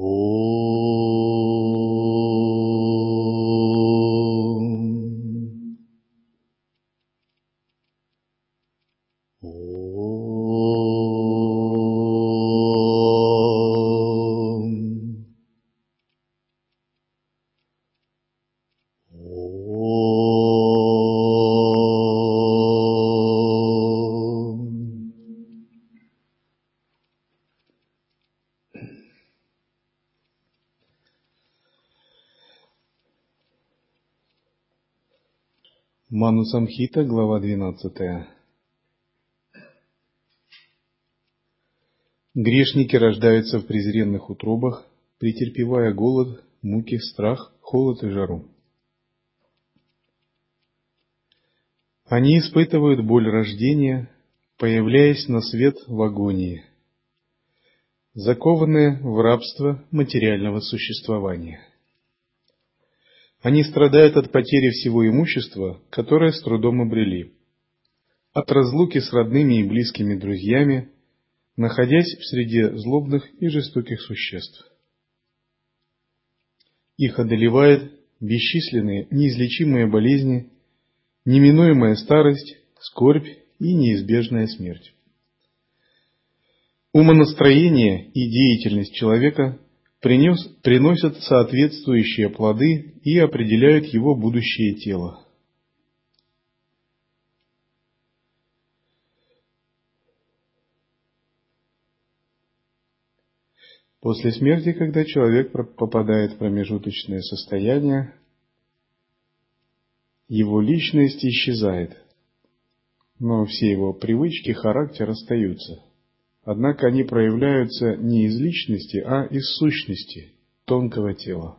ओ Манусамхита, глава 12. Грешники рождаются в презренных утробах, претерпевая голод, муки, страх, холод и жару. Они испытывают боль рождения, появляясь на свет в агонии, закованные в рабство материального существования. Они страдают от потери всего имущества, которое с трудом обрели, от разлуки с родными и близкими друзьями, находясь в среде злобных и жестоких существ. Их одолевает бесчисленные неизлечимые болезни, неминуемая старость, скорбь и неизбежная смерть. Умонастроение и деятельность человека принес, приносят соответствующие плоды и определяют его будущее тело. После смерти, когда человек попадает в промежуточное состояние, его личность исчезает, но все его привычки, характер остаются – Однако они проявляются не из личности, а из сущности тонкого тела.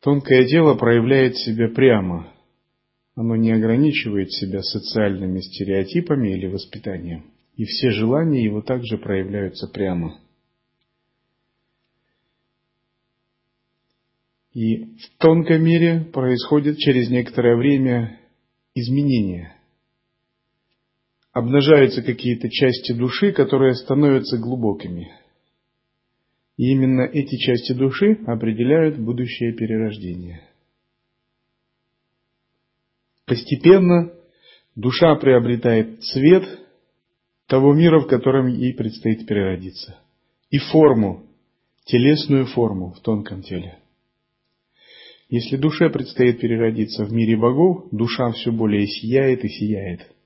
Тонкое тело проявляет себя прямо. Оно не ограничивает себя социальными стереотипами или воспитанием. И все желания его также проявляются прямо. И в тонком мире происходит через некоторое время изменение – обнажаются какие-то части души, которые становятся глубокими. И именно эти части души определяют будущее перерождение. Постепенно душа приобретает цвет того мира, в котором ей предстоит переродиться, и форму, телесную форму в тонком теле. Если душе предстоит переродиться в мире богов, душа все более сияет и сияет –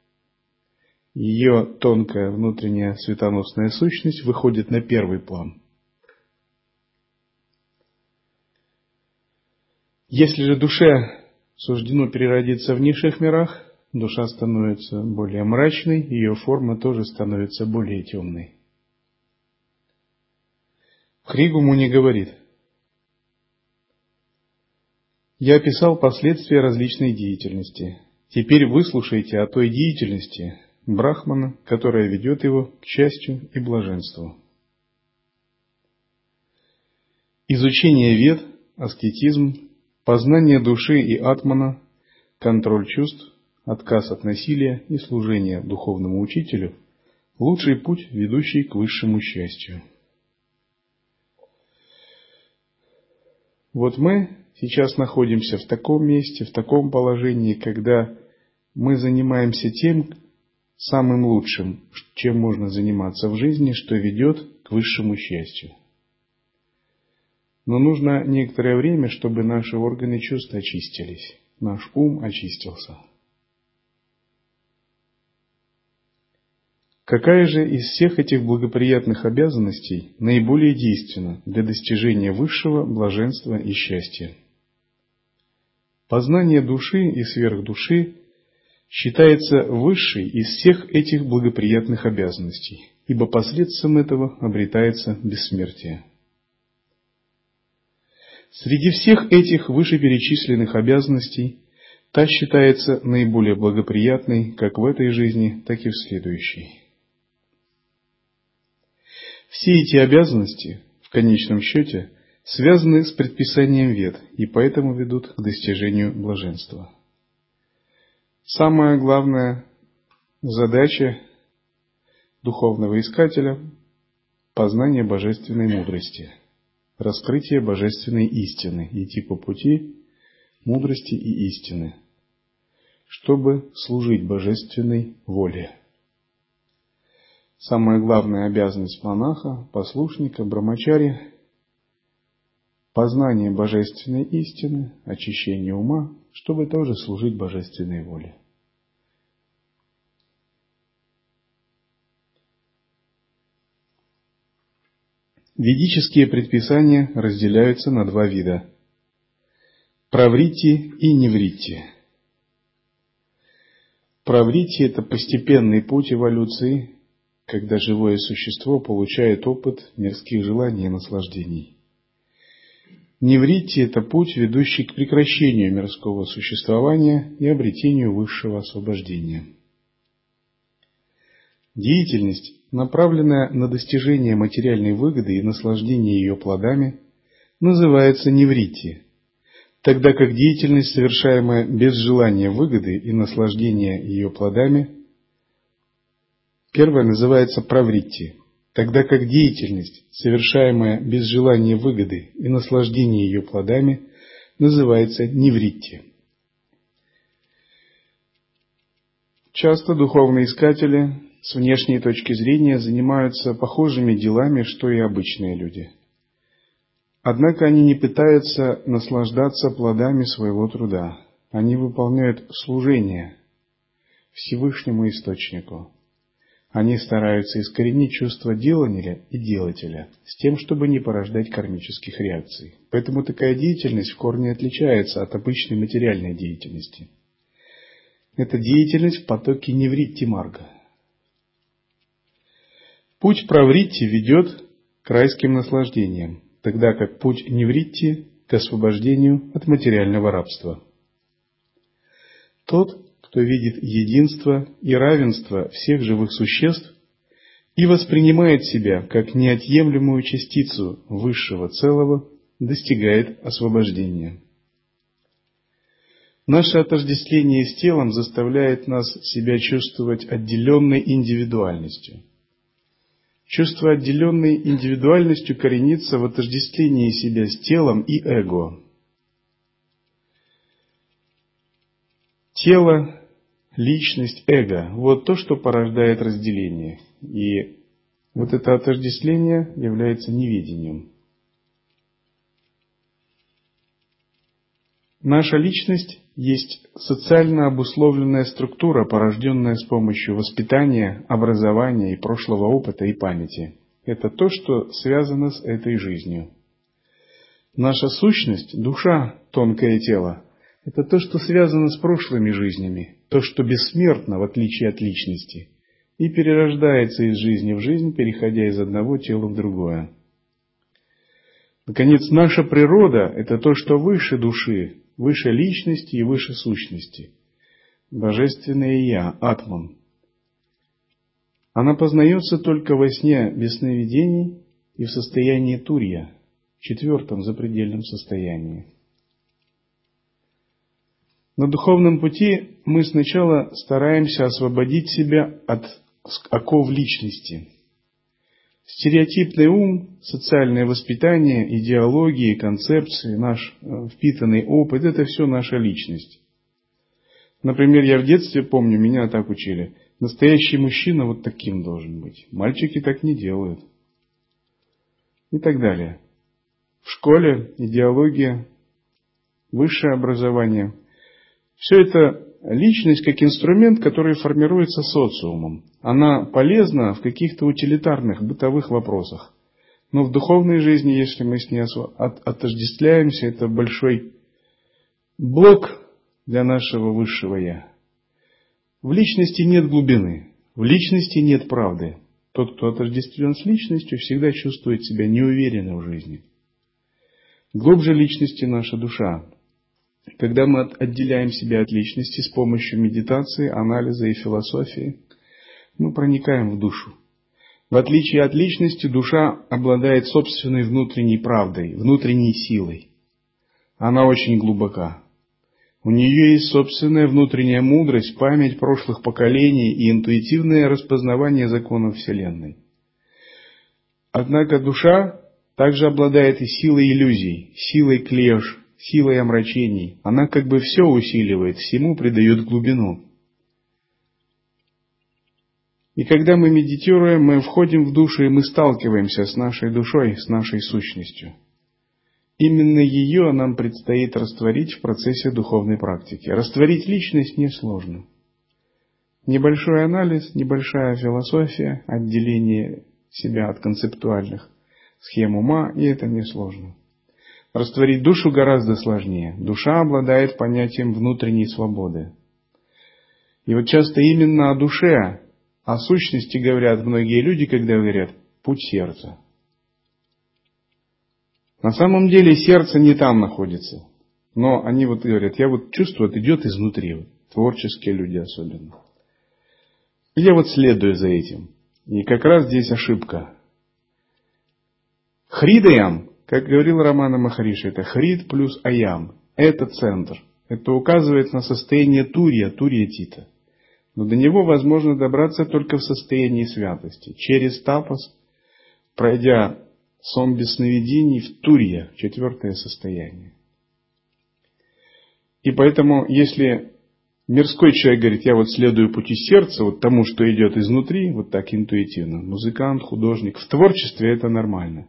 ее тонкая внутренняя светоносная сущность выходит на первый план. Если же душе суждено переродиться в низших мирах, душа становится более мрачной, ее форма тоже становится более темной. Хригу Муни говорит, «Я описал последствия различной деятельности. Теперь выслушайте о той деятельности, Брахмана, которая ведет его к счастью и блаженству. Изучение вед, аскетизм, познание души и атмана, контроль чувств, отказ от насилия и служение духовному учителю – лучший путь, ведущий к высшему счастью. Вот мы сейчас находимся в таком месте, в таком положении, когда мы занимаемся тем, самым лучшим, чем можно заниматься в жизни, что ведет к высшему счастью. Но нужно некоторое время, чтобы наши органы чувств очистились, наш ум очистился. Какая же из всех этих благоприятных обязанностей наиболее действенна для достижения высшего блаженства и счастья? Познание души и сверхдуши считается высшей из всех этих благоприятных обязанностей, ибо посредством этого обретается бессмертие. Среди всех этих вышеперечисленных обязанностей та считается наиболее благоприятной как в этой жизни, так и в следующей. Все эти обязанности, в конечном счете, связаны с предписанием вет и поэтому ведут к достижению блаженства. Самая главная задача духовного искателя познание божественной мудрости, раскрытие божественной истины, идти по пути мудрости и истины, чтобы служить божественной воле. Самая главная обязанность монаха, послушника, брамачари – познание божественной истины, очищение ума, чтобы тоже служить божественной воле. Ведические предписания разделяются на два вида – праврити и неврити. Праврити – это постепенный путь эволюции, когда живое существо получает опыт мирских желаний и наслаждений. Неврити – это путь, ведущий к прекращению мирского существования и обретению высшего освобождения. Деятельность направленная на достижение материальной выгоды и наслаждение ее плодами, называется неврити, тогда как деятельность, совершаемая без желания выгоды и наслаждения ее плодами, первая называется праврити, тогда как деятельность, совершаемая без желания выгоды и наслаждения ее плодами, называется неврити. Часто духовные искатели с внешней точки зрения занимаются похожими делами, что и обычные люди. Однако они не пытаются наслаждаться плодами своего труда. Они выполняют служение Всевышнему Источнику. Они стараются искоренить чувство делателя и делателя с тем, чтобы не порождать кармических реакций. Поэтому такая деятельность в корне отличается от обычной материальной деятельности. Это деятельность в потоке невритти марга. Путь правритти ведет к райским наслаждениям, тогда как путь невритти – к освобождению от материального рабства. Тот, кто видит единство и равенство всех живых существ и воспринимает себя как неотъемлемую частицу высшего целого, достигает освобождения. Наше отождествление с телом заставляет нас себя чувствовать отделенной индивидуальностью – Чувство отделенной индивидуальностью коренится в отождествлении себя с телом и эго. Тело, личность, эго – вот то, что порождает разделение. И вот это отождествление является неведением. Наша личность есть социально обусловленная структура, порожденная с помощью воспитания, образования и прошлого опыта и памяти. Это то, что связано с этой жизнью. Наша сущность, душа, тонкое тело, это то, что связано с прошлыми жизнями, то, что бессмертно, в отличие от личности, и перерождается из жизни в жизнь, переходя из одного тела в другое. Наконец, наша природа – это то, что выше души, выше личности и выше сущности. Божественное Я, Атман. Она познается только во сне без сновидений и в состоянии Турья, четвертом запредельном состоянии. На духовном пути мы сначала стараемся освободить себя от оков личности – Стереотипный ум, социальное воспитание, идеологии, концепции, наш э, впитанный опыт – это все наша личность. Например, я в детстве помню, меня так учили. Настоящий мужчина вот таким должен быть. Мальчики так не делают. И так далее. В школе идеология, высшее образование. Все это личность как инструмент, который формируется социумом. Она полезна в каких-то утилитарных, бытовых вопросах. Но в духовной жизни, если мы с ней отождествляемся, это большой блок для нашего высшего Я. В личности нет глубины, в личности нет правды. Тот, кто отождествлен с личностью, всегда чувствует себя неуверенно в жизни. Глубже личности наша душа, когда мы отделяем себя от личности с помощью медитации, анализа и философии, мы проникаем в душу. В отличие от личности, душа обладает собственной внутренней правдой, внутренней силой. Она очень глубока. У нее есть собственная внутренняя мудрость, память прошлых поколений и интуитивное распознавание законов Вселенной. Однако душа также обладает и силой иллюзий, силой клеш, силой омрачений. Она как бы все усиливает, всему придает глубину. И когда мы медитируем, мы входим в душу, и мы сталкиваемся с нашей душой, с нашей сущностью. Именно ее нам предстоит растворить в процессе духовной практики. Растворить личность несложно. Небольшой анализ, небольшая философия, отделение себя от концептуальных схем ума, и это несложно. Растворить душу гораздо сложнее. Душа обладает понятием внутренней свободы. И вот часто именно о душе о сущности говорят многие люди, когда говорят «путь сердца». На самом деле сердце не там находится. Но они вот говорят, я вот чувствую, это идет изнутри. Вот, творческие люди особенно. И я вот следую за этим. И как раз здесь ошибка. Хридаям, как говорил Романа Махариши, это хрид плюс аям. Это центр. Это указывает на состояние турия, турия тита. Но до него возможно добраться только в состоянии святости, через тапос, пройдя сон без сновидений в Турья, четвертое состояние. И поэтому, если мирской человек говорит, я вот следую пути сердца, вот тому, что идет изнутри, вот так интуитивно, музыкант, художник, в творчестве это нормально.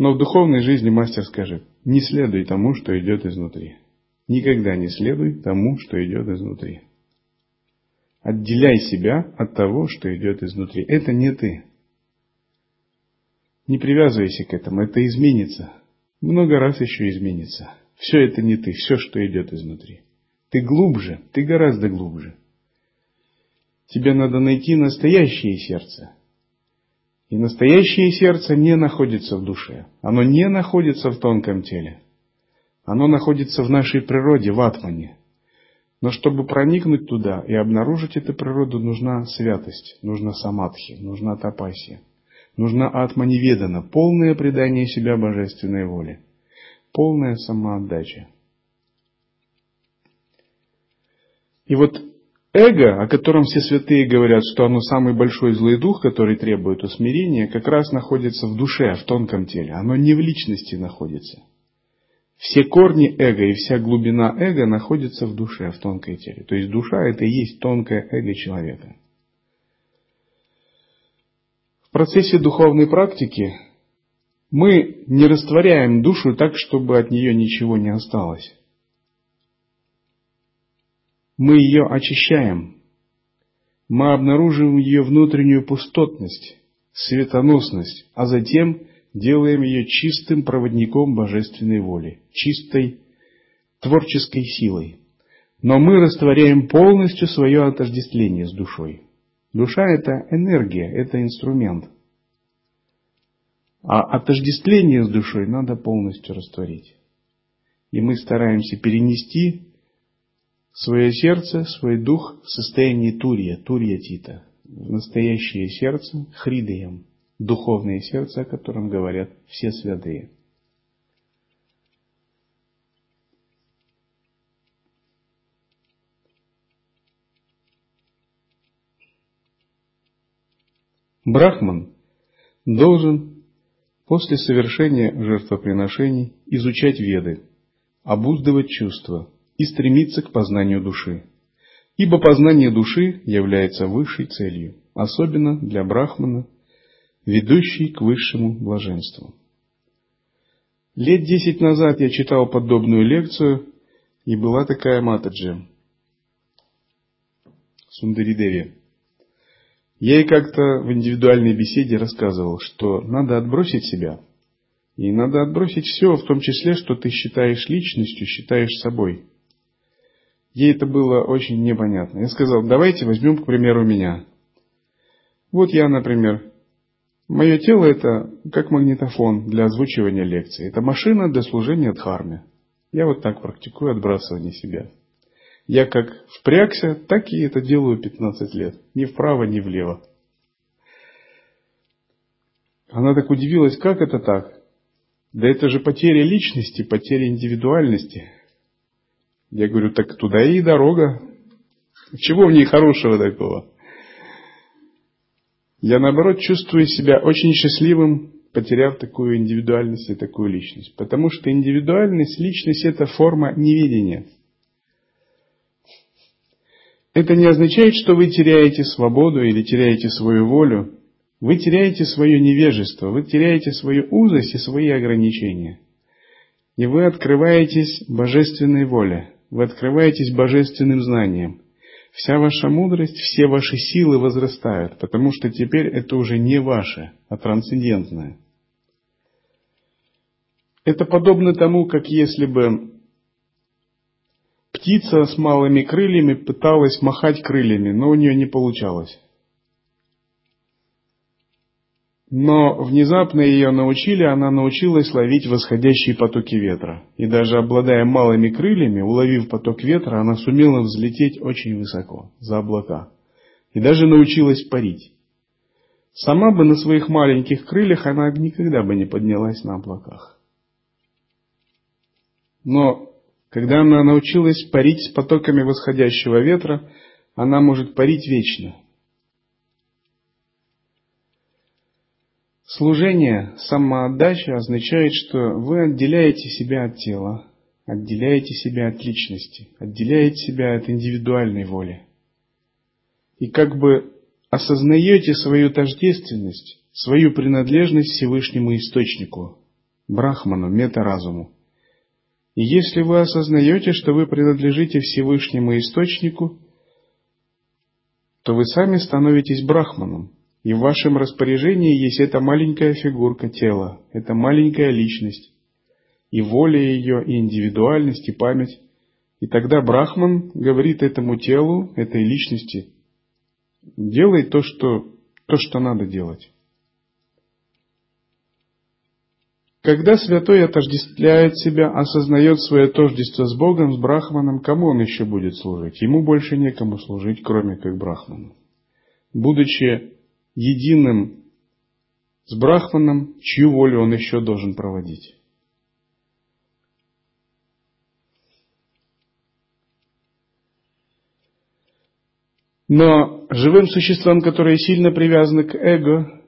Но в духовной жизни мастер скажет, не следуй тому, что идет изнутри. Никогда не следуй тому, что идет изнутри. Отделяй себя от того, что идет изнутри. Это не ты. Не привязывайся к этому, это изменится. Много раз еще изменится. Все это не ты, все, что идет изнутри. Ты глубже, ты гораздо глубже. Тебе надо найти настоящее сердце. И настоящее сердце не находится в душе. Оно не находится в тонком теле. Оно находится в нашей природе, в атмане. Но чтобы проникнуть туда и обнаружить эту природу, нужна святость, нужна самадхи, нужна тапасия, нужна атманеведана, полное предание себя божественной воле, полная самоотдача. И вот эго, о котором все святые говорят, что оно самый большой злой дух, который требует усмирения, как раз находится в душе, в тонком теле. Оно не в личности находится. Все корни эго и вся глубина эго находятся в душе, в тонкой теле. То есть душа это и есть тонкое эго человека. В процессе духовной практики мы не растворяем душу так, чтобы от нее ничего не осталось. Мы ее очищаем. Мы обнаруживаем ее внутреннюю пустотность, светоносность, а затем делаем ее чистым проводником божественной воли, чистой творческой силой. Но мы растворяем полностью свое отождествление с душой. Душа – это энергия, это инструмент. А отождествление с душой надо полностью растворить. И мы стараемся перенести свое сердце, свой дух в состояние турия, турия тита, настоящее сердце хридеем – духовное сердце, о котором говорят все святые. Брахман должен после совершения жертвоприношений изучать веды, обуздывать чувства и стремиться к познанию души. Ибо познание души является высшей целью, особенно для брахмана ведущий к высшему блаженству. Лет десять назад я читал подобную лекцию, и была такая Матаджи, Сундаридеви. Я ей как-то в индивидуальной беседе рассказывал, что надо отбросить себя. И надо отбросить все, в том числе, что ты считаешь личностью, считаешь собой. Ей это было очень непонятно. Я сказал, давайте возьмем, к примеру, меня. Вот я, например, Мое тело это как магнитофон для озвучивания лекций. Это машина для служения дхарме. Я вот так практикую отбрасывание себя. Я как впрягся, так и это делаю 15 лет. Ни вправо, ни влево. Она так удивилась, как это так? Да это же потеря личности, потеря индивидуальности. Я говорю, так туда и дорога. Чего в ней хорошего такого? Я наоборот чувствую себя очень счастливым потеряв такую индивидуальность и такую личность. Потому что индивидуальность, личность – это форма неведения. Это не означает, что вы теряете свободу или теряете свою волю. Вы теряете свое невежество, вы теряете свою узость и свои ограничения. И вы открываетесь божественной воле, вы открываетесь божественным знанием. Вся ваша мудрость, все ваши силы возрастают, потому что теперь это уже не ваше, а трансцендентное. Это подобно тому, как если бы птица с малыми крыльями пыталась махать крыльями, но у нее не получалось. Но внезапно ее научили, она научилась ловить восходящие потоки ветра. И даже обладая малыми крыльями, уловив поток ветра, она сумела взлететь очень высоко, за облака. И даже научилась парить. Сама бы на своих маленьких крыльях она никогда бы не поднялась на облаках. Но когда она научилась парить с потоками восходящего ветра, она может парить вечно – Служение, самоотдача означает, что вы отделяете себя от тела, отделяете себя от личности, отделяете себя от индивидуальной воли. И как бы осознаете свою тождественность, свою принадлежность Всевышнему Источнику, Брахману, метаразуму. И если вы осознаете, что вы принадлежите Всевышнему Источнику, то вы сами становитесь Брахманом – и в вашем распоряжении есть эта маленькая фигурка тела, эта маленькая личность, и воля ее, и индивидуальность, и память. И тогда Брахман говорит этому телу, этой личности, делай то, что, то, что надо делать. Когда святой отождествляет себя, осознает свое тождество с Богом, с Брахманом, кому он еще будет служить? Ему больше некому служить, кроме как Брахману. Будучи единым с Брахманом, чью волю он еще должен проводить. Но живым существам, которые сильно привязаны к эго,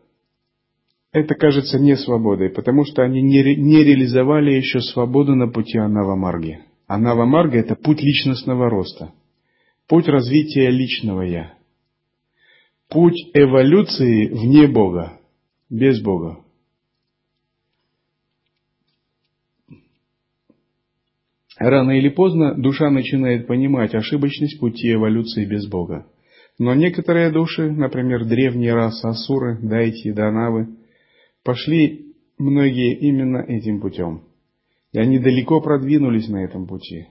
это кажется не свободой, потому что они не, ре, не реализовали еще свободу на пути Анавамарги. Анавамарга – это путь личностного роста, путь развития личного «я» путь эволюции вне Бога, без Бога. Рано или поздно душа начинает понимать ошибочность пути эволюции без Бога. Но некоторые души, например, древние расы Асуры, Дайти, Данавы, пошли многие именно этим путем. И они далеко продвинулись на этом пути.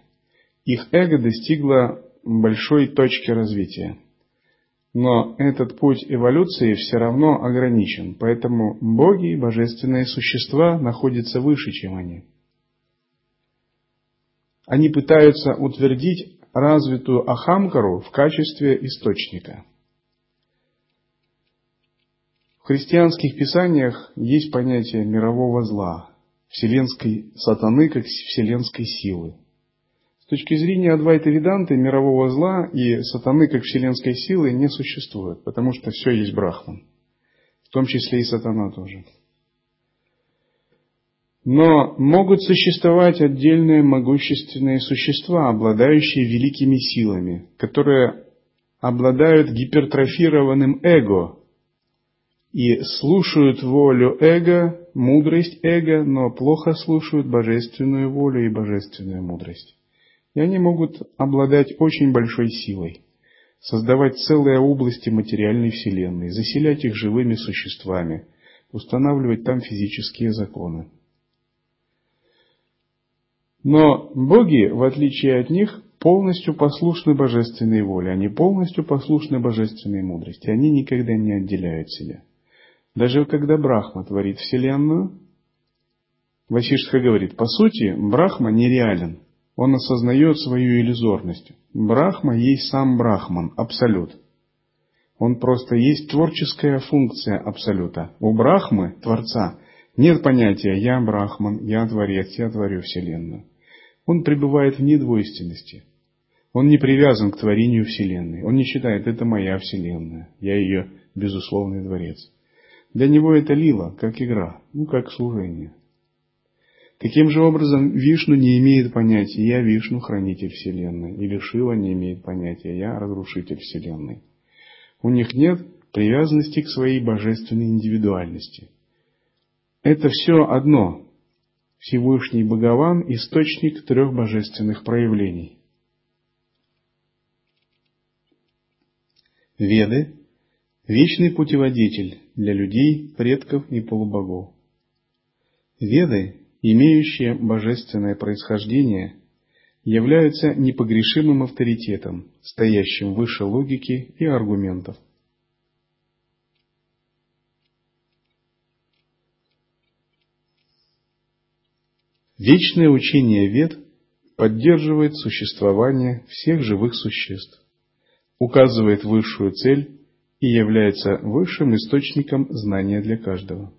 Их эго достигло большой точки развития. Но этот путь эволюции все равно ограничен, поэтому боги и божественные существа находятся выше, чем они. Они пытаются утвердить развитую Ахамкару в качестве источника. В христианских писаниях есть понятие мирового зла, вселенской сатаны как вселенской силы точки зрения Адвайта Веданты мирового зла и сатаны как вселенской силы не существует, потому что все есть Брахман, в том числе и сатана тоже. Но могут существовать отдельные могущественные существа, обладающие великими силами, которые обладают гипертрофированным эго и слушают волю эго, мудрость эго, но плохо слушают божественную волю и божественную мудрость. И они могут обладать очень большой силой, создавать целые области материальной вселенной, заселять их живыми существами, устанавливать там физические законы. Но боги, в отличие от них, полностью послушны божественной воле, они полностью послушны божественной мудрости, они никогда не отделяют себя. Даже когда Брахма творит Вселенную, Васишха говорит, по сути, Брахма нереален – он осознает свою иллюзорность. Брахма есть сам Брахман, Абсолют. Он просто есть творческая функция Абсолюта. У Брахмы, Творца, нет понятия «я Брахман», «я Творец», «я творю Вселенную». Он пребывает в недвойственности. Он не привязан к творению Вселенной. Он не считает, это моя Вселенная, я ее безусловный Творец. Для него это лила, как игра, ну как служение. Таким же образом, Вишну не имеет понятия «я Вишну, хранитель Вселенной», или Шива не имеет понятия «я разрушитель Вселенной». У них нет привязанности к своей божественной индивидуальности. Это все одно. Всевышний Богован – источник трех божественных проявлений. Веды – вечный путеводитель для людей, предков и полубогов. Веды имеющие божественное происхождение, являются непогрешимым авторитетом, стоящим выше логики и аргументов. Вечное учение Вед поддерживает существование всех живых существ, указывает высшую цель и является высшим источником знания для каждого.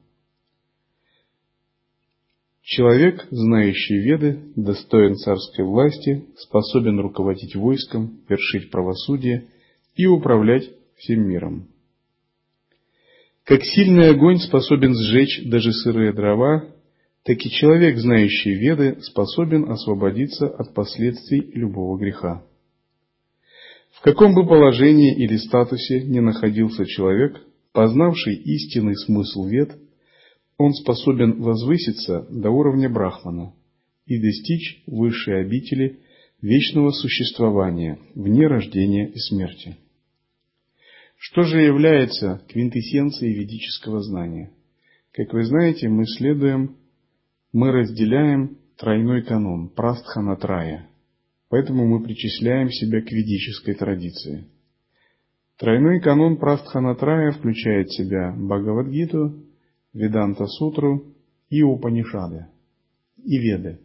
Человек, знающий веды, достоин царской власти, способен руководить войском, вершить правосудие и управлять всем миром. Как сильный огонь способен сжечь даже сырые дрова, так и человек, знающий веды, способен освободиться от последствий любого греха. В каком бы положении или статусе ни находился человек, познавший истинный смысл вед – он способен возвыситься до уровня Брахмана и достичь высшей обители вечного существования, вне рождения и смерти. Что же является квинтэссенцией ведического знания? Как вы знаете, мы следуем, мы разделяем тройной канон, прастханатрая, поэтому мы причисляем себя к ведической традиции. Тройной канон прастханатрая включает в себя Бхагавадгиту, Веданта Сутру и Упанишады, и Веды.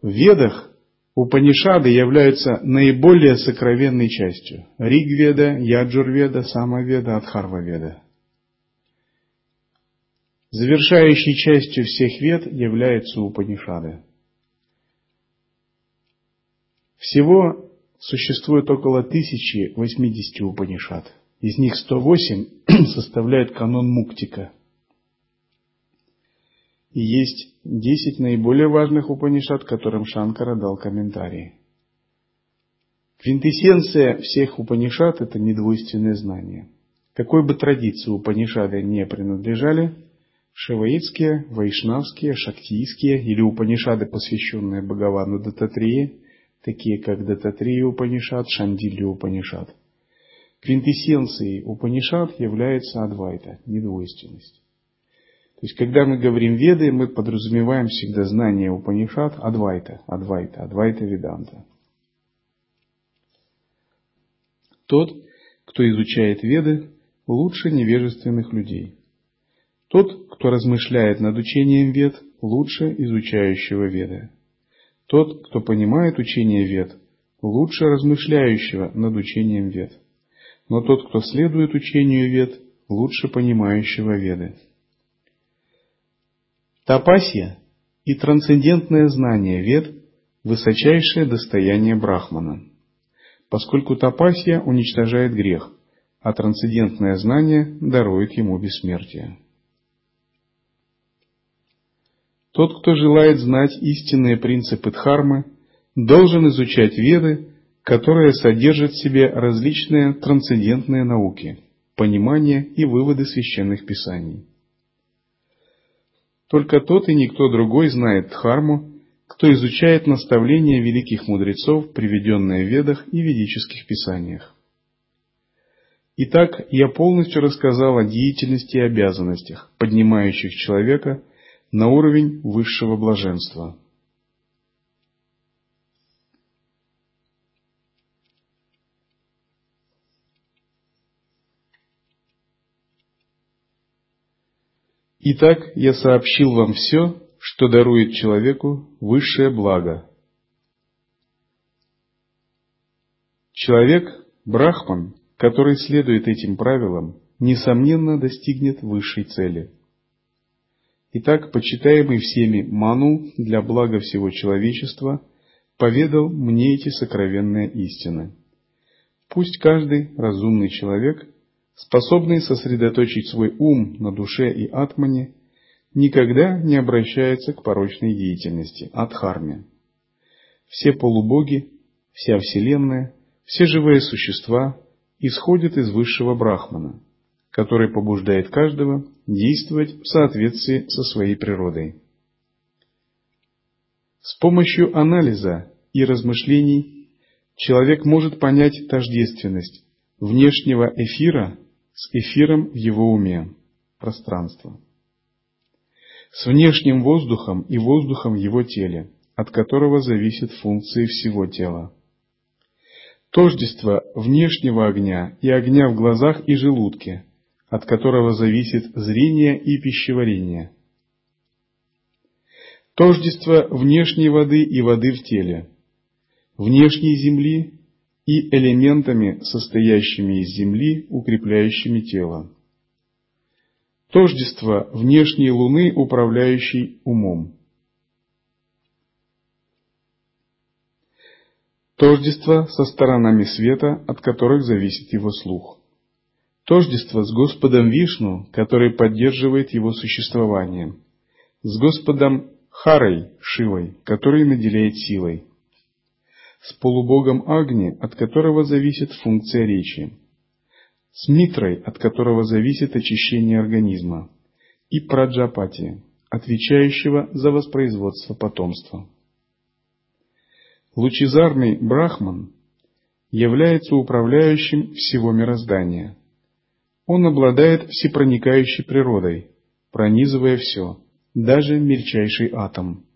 В Ведах Упанишады являются наиболее сокровенной частью Ригведа, Яджурведа, Самаведа, Адхарваведа. Завершающей частью всех вед являются Упанишады. Всего существует около 1080 Упанишад – из них 108 составляют канон Муктика. И есть 10 наиболее важных Упанишат, которым Шанкара дал комментарии. Квинтэссенция всех Упанишат – это недвойственное знание. Какой бы традиции Упанишады не принадлежали, шиваитские, вайшнавские, шактийские или Упанишады, посвященные Бхагавану Дататрии, такие как Дататрия Упанишат, Шандилью Упанишат – Квинтэссенцией Упанишад является Адвайта, недвойственность. То есть, когда мы говорим Веды, мы подразумеваем всегда знание Упанишад Адвайта, Адвайта, Адвайта Веданта. Тот, кто изучает Веды, лучше невежественных людей. Тот, кто размышляет над учением Вед, лучше изучающего Веды. Тот, кто понимает учение Вед, лучше размышляющего над учением Вед но тот, кто следует учению Вед, лучше понимающего Веды. Тапасия и трансцендентное знание Вед – высочайшее достояние Брахмана, поскольку тапасия уничтожает грех, а трансцендентное знание дарует ему бессмертие. Тот, кто желает знать истинные принципы Дхармы, должен изучать Веды которая содержит в себе различные трансцендентные науки, понимание и выводы священных писаний. Только тот и никто другой знает Дхарму, кто изучает наставления великих мудрецов, приведенные в Ведах и ведических писаниях. Итак, я полностью рассказал о деятельности и обязанностях, поднимающих человека на уровень высшего блаженства – Итак, я сообщил вам все, что дарует человеку высшее благо. Человек, брахман, который следует этим правилам, несомненно достигнет высшей цели. Итак, почитаемый всеми Ману для блага всего человечества поведал мне эти сокровенные истины. Пусть каждый разумный человек способный сосредоточить свой ум на душе и атмане, никогда не обращается к порочной деятельности, адхарме. Все полубоги, вся Вселенная, все живые существа исходят из высшего брахмана, который побуждает каждого действовать в соответствии со своей природой. С помощью анализа и размышлений человек может понять тождественность внешнего эфира с эфиром в его уме, пространство, с внешним воздухом и воздухом в его теле, от которого зависят функции всего тела. Тождество внешнего огня и огня в глазах и желудке, от которого зависит зрение и пищеварение. Тождество внешней воды и воды в теле, внешней земли и элементами, состоящими из земли, укрепляющими тело. Тождество внешней луны, управляющей умом. Тождество со сторонами света, от которых зависит его слух. Тождество с Господом Вишну, который поддерживает его существование. С Господом Харой, Шивой, который наделяет силой с полубогом Агни, от которого зависит функция речи, с Митрой, от которого зависит очищение организма, и Праджапати, отвечающего за воспроизводство потомства. Лучезарный Брахман является управляющим всего мироздания. Он обладает всепроникающей природой, пронизывая все, даже мельчайший атом.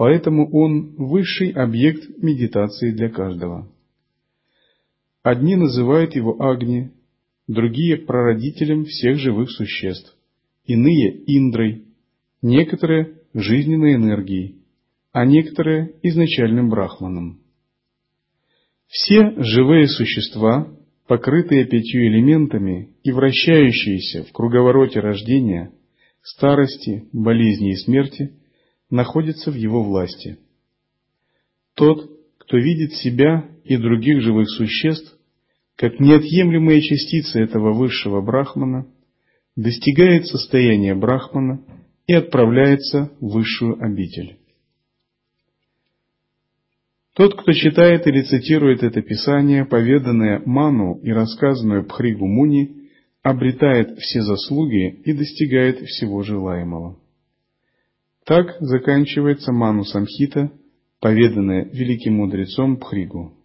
Поэтому он высший объект медитации для каждого. Одни называют его Агни, другие – прародителем всех живых существ, иные – Индрой, некоторые – жизненной энергией, а некоторые – изначальным брахманом. Все живые существа, покрытые пятью элементами и вращающиеся в круговороте рождения, старости, болезни и смерти – находится в его власти. Тот, кто видит себя и других живых существ как неотъемлемые частицы этого высшего брахмана, достигает состояния брахмана и отправляется в высшую обитель. Тот, кто читает или цитирует это писание, поведанное Ману и рассказанное Пхригу Муни, обретает все заслуги и достигает всего желаемого. Так заканчивается Ману Самхита, поведанная великим мудрецом Пхригу.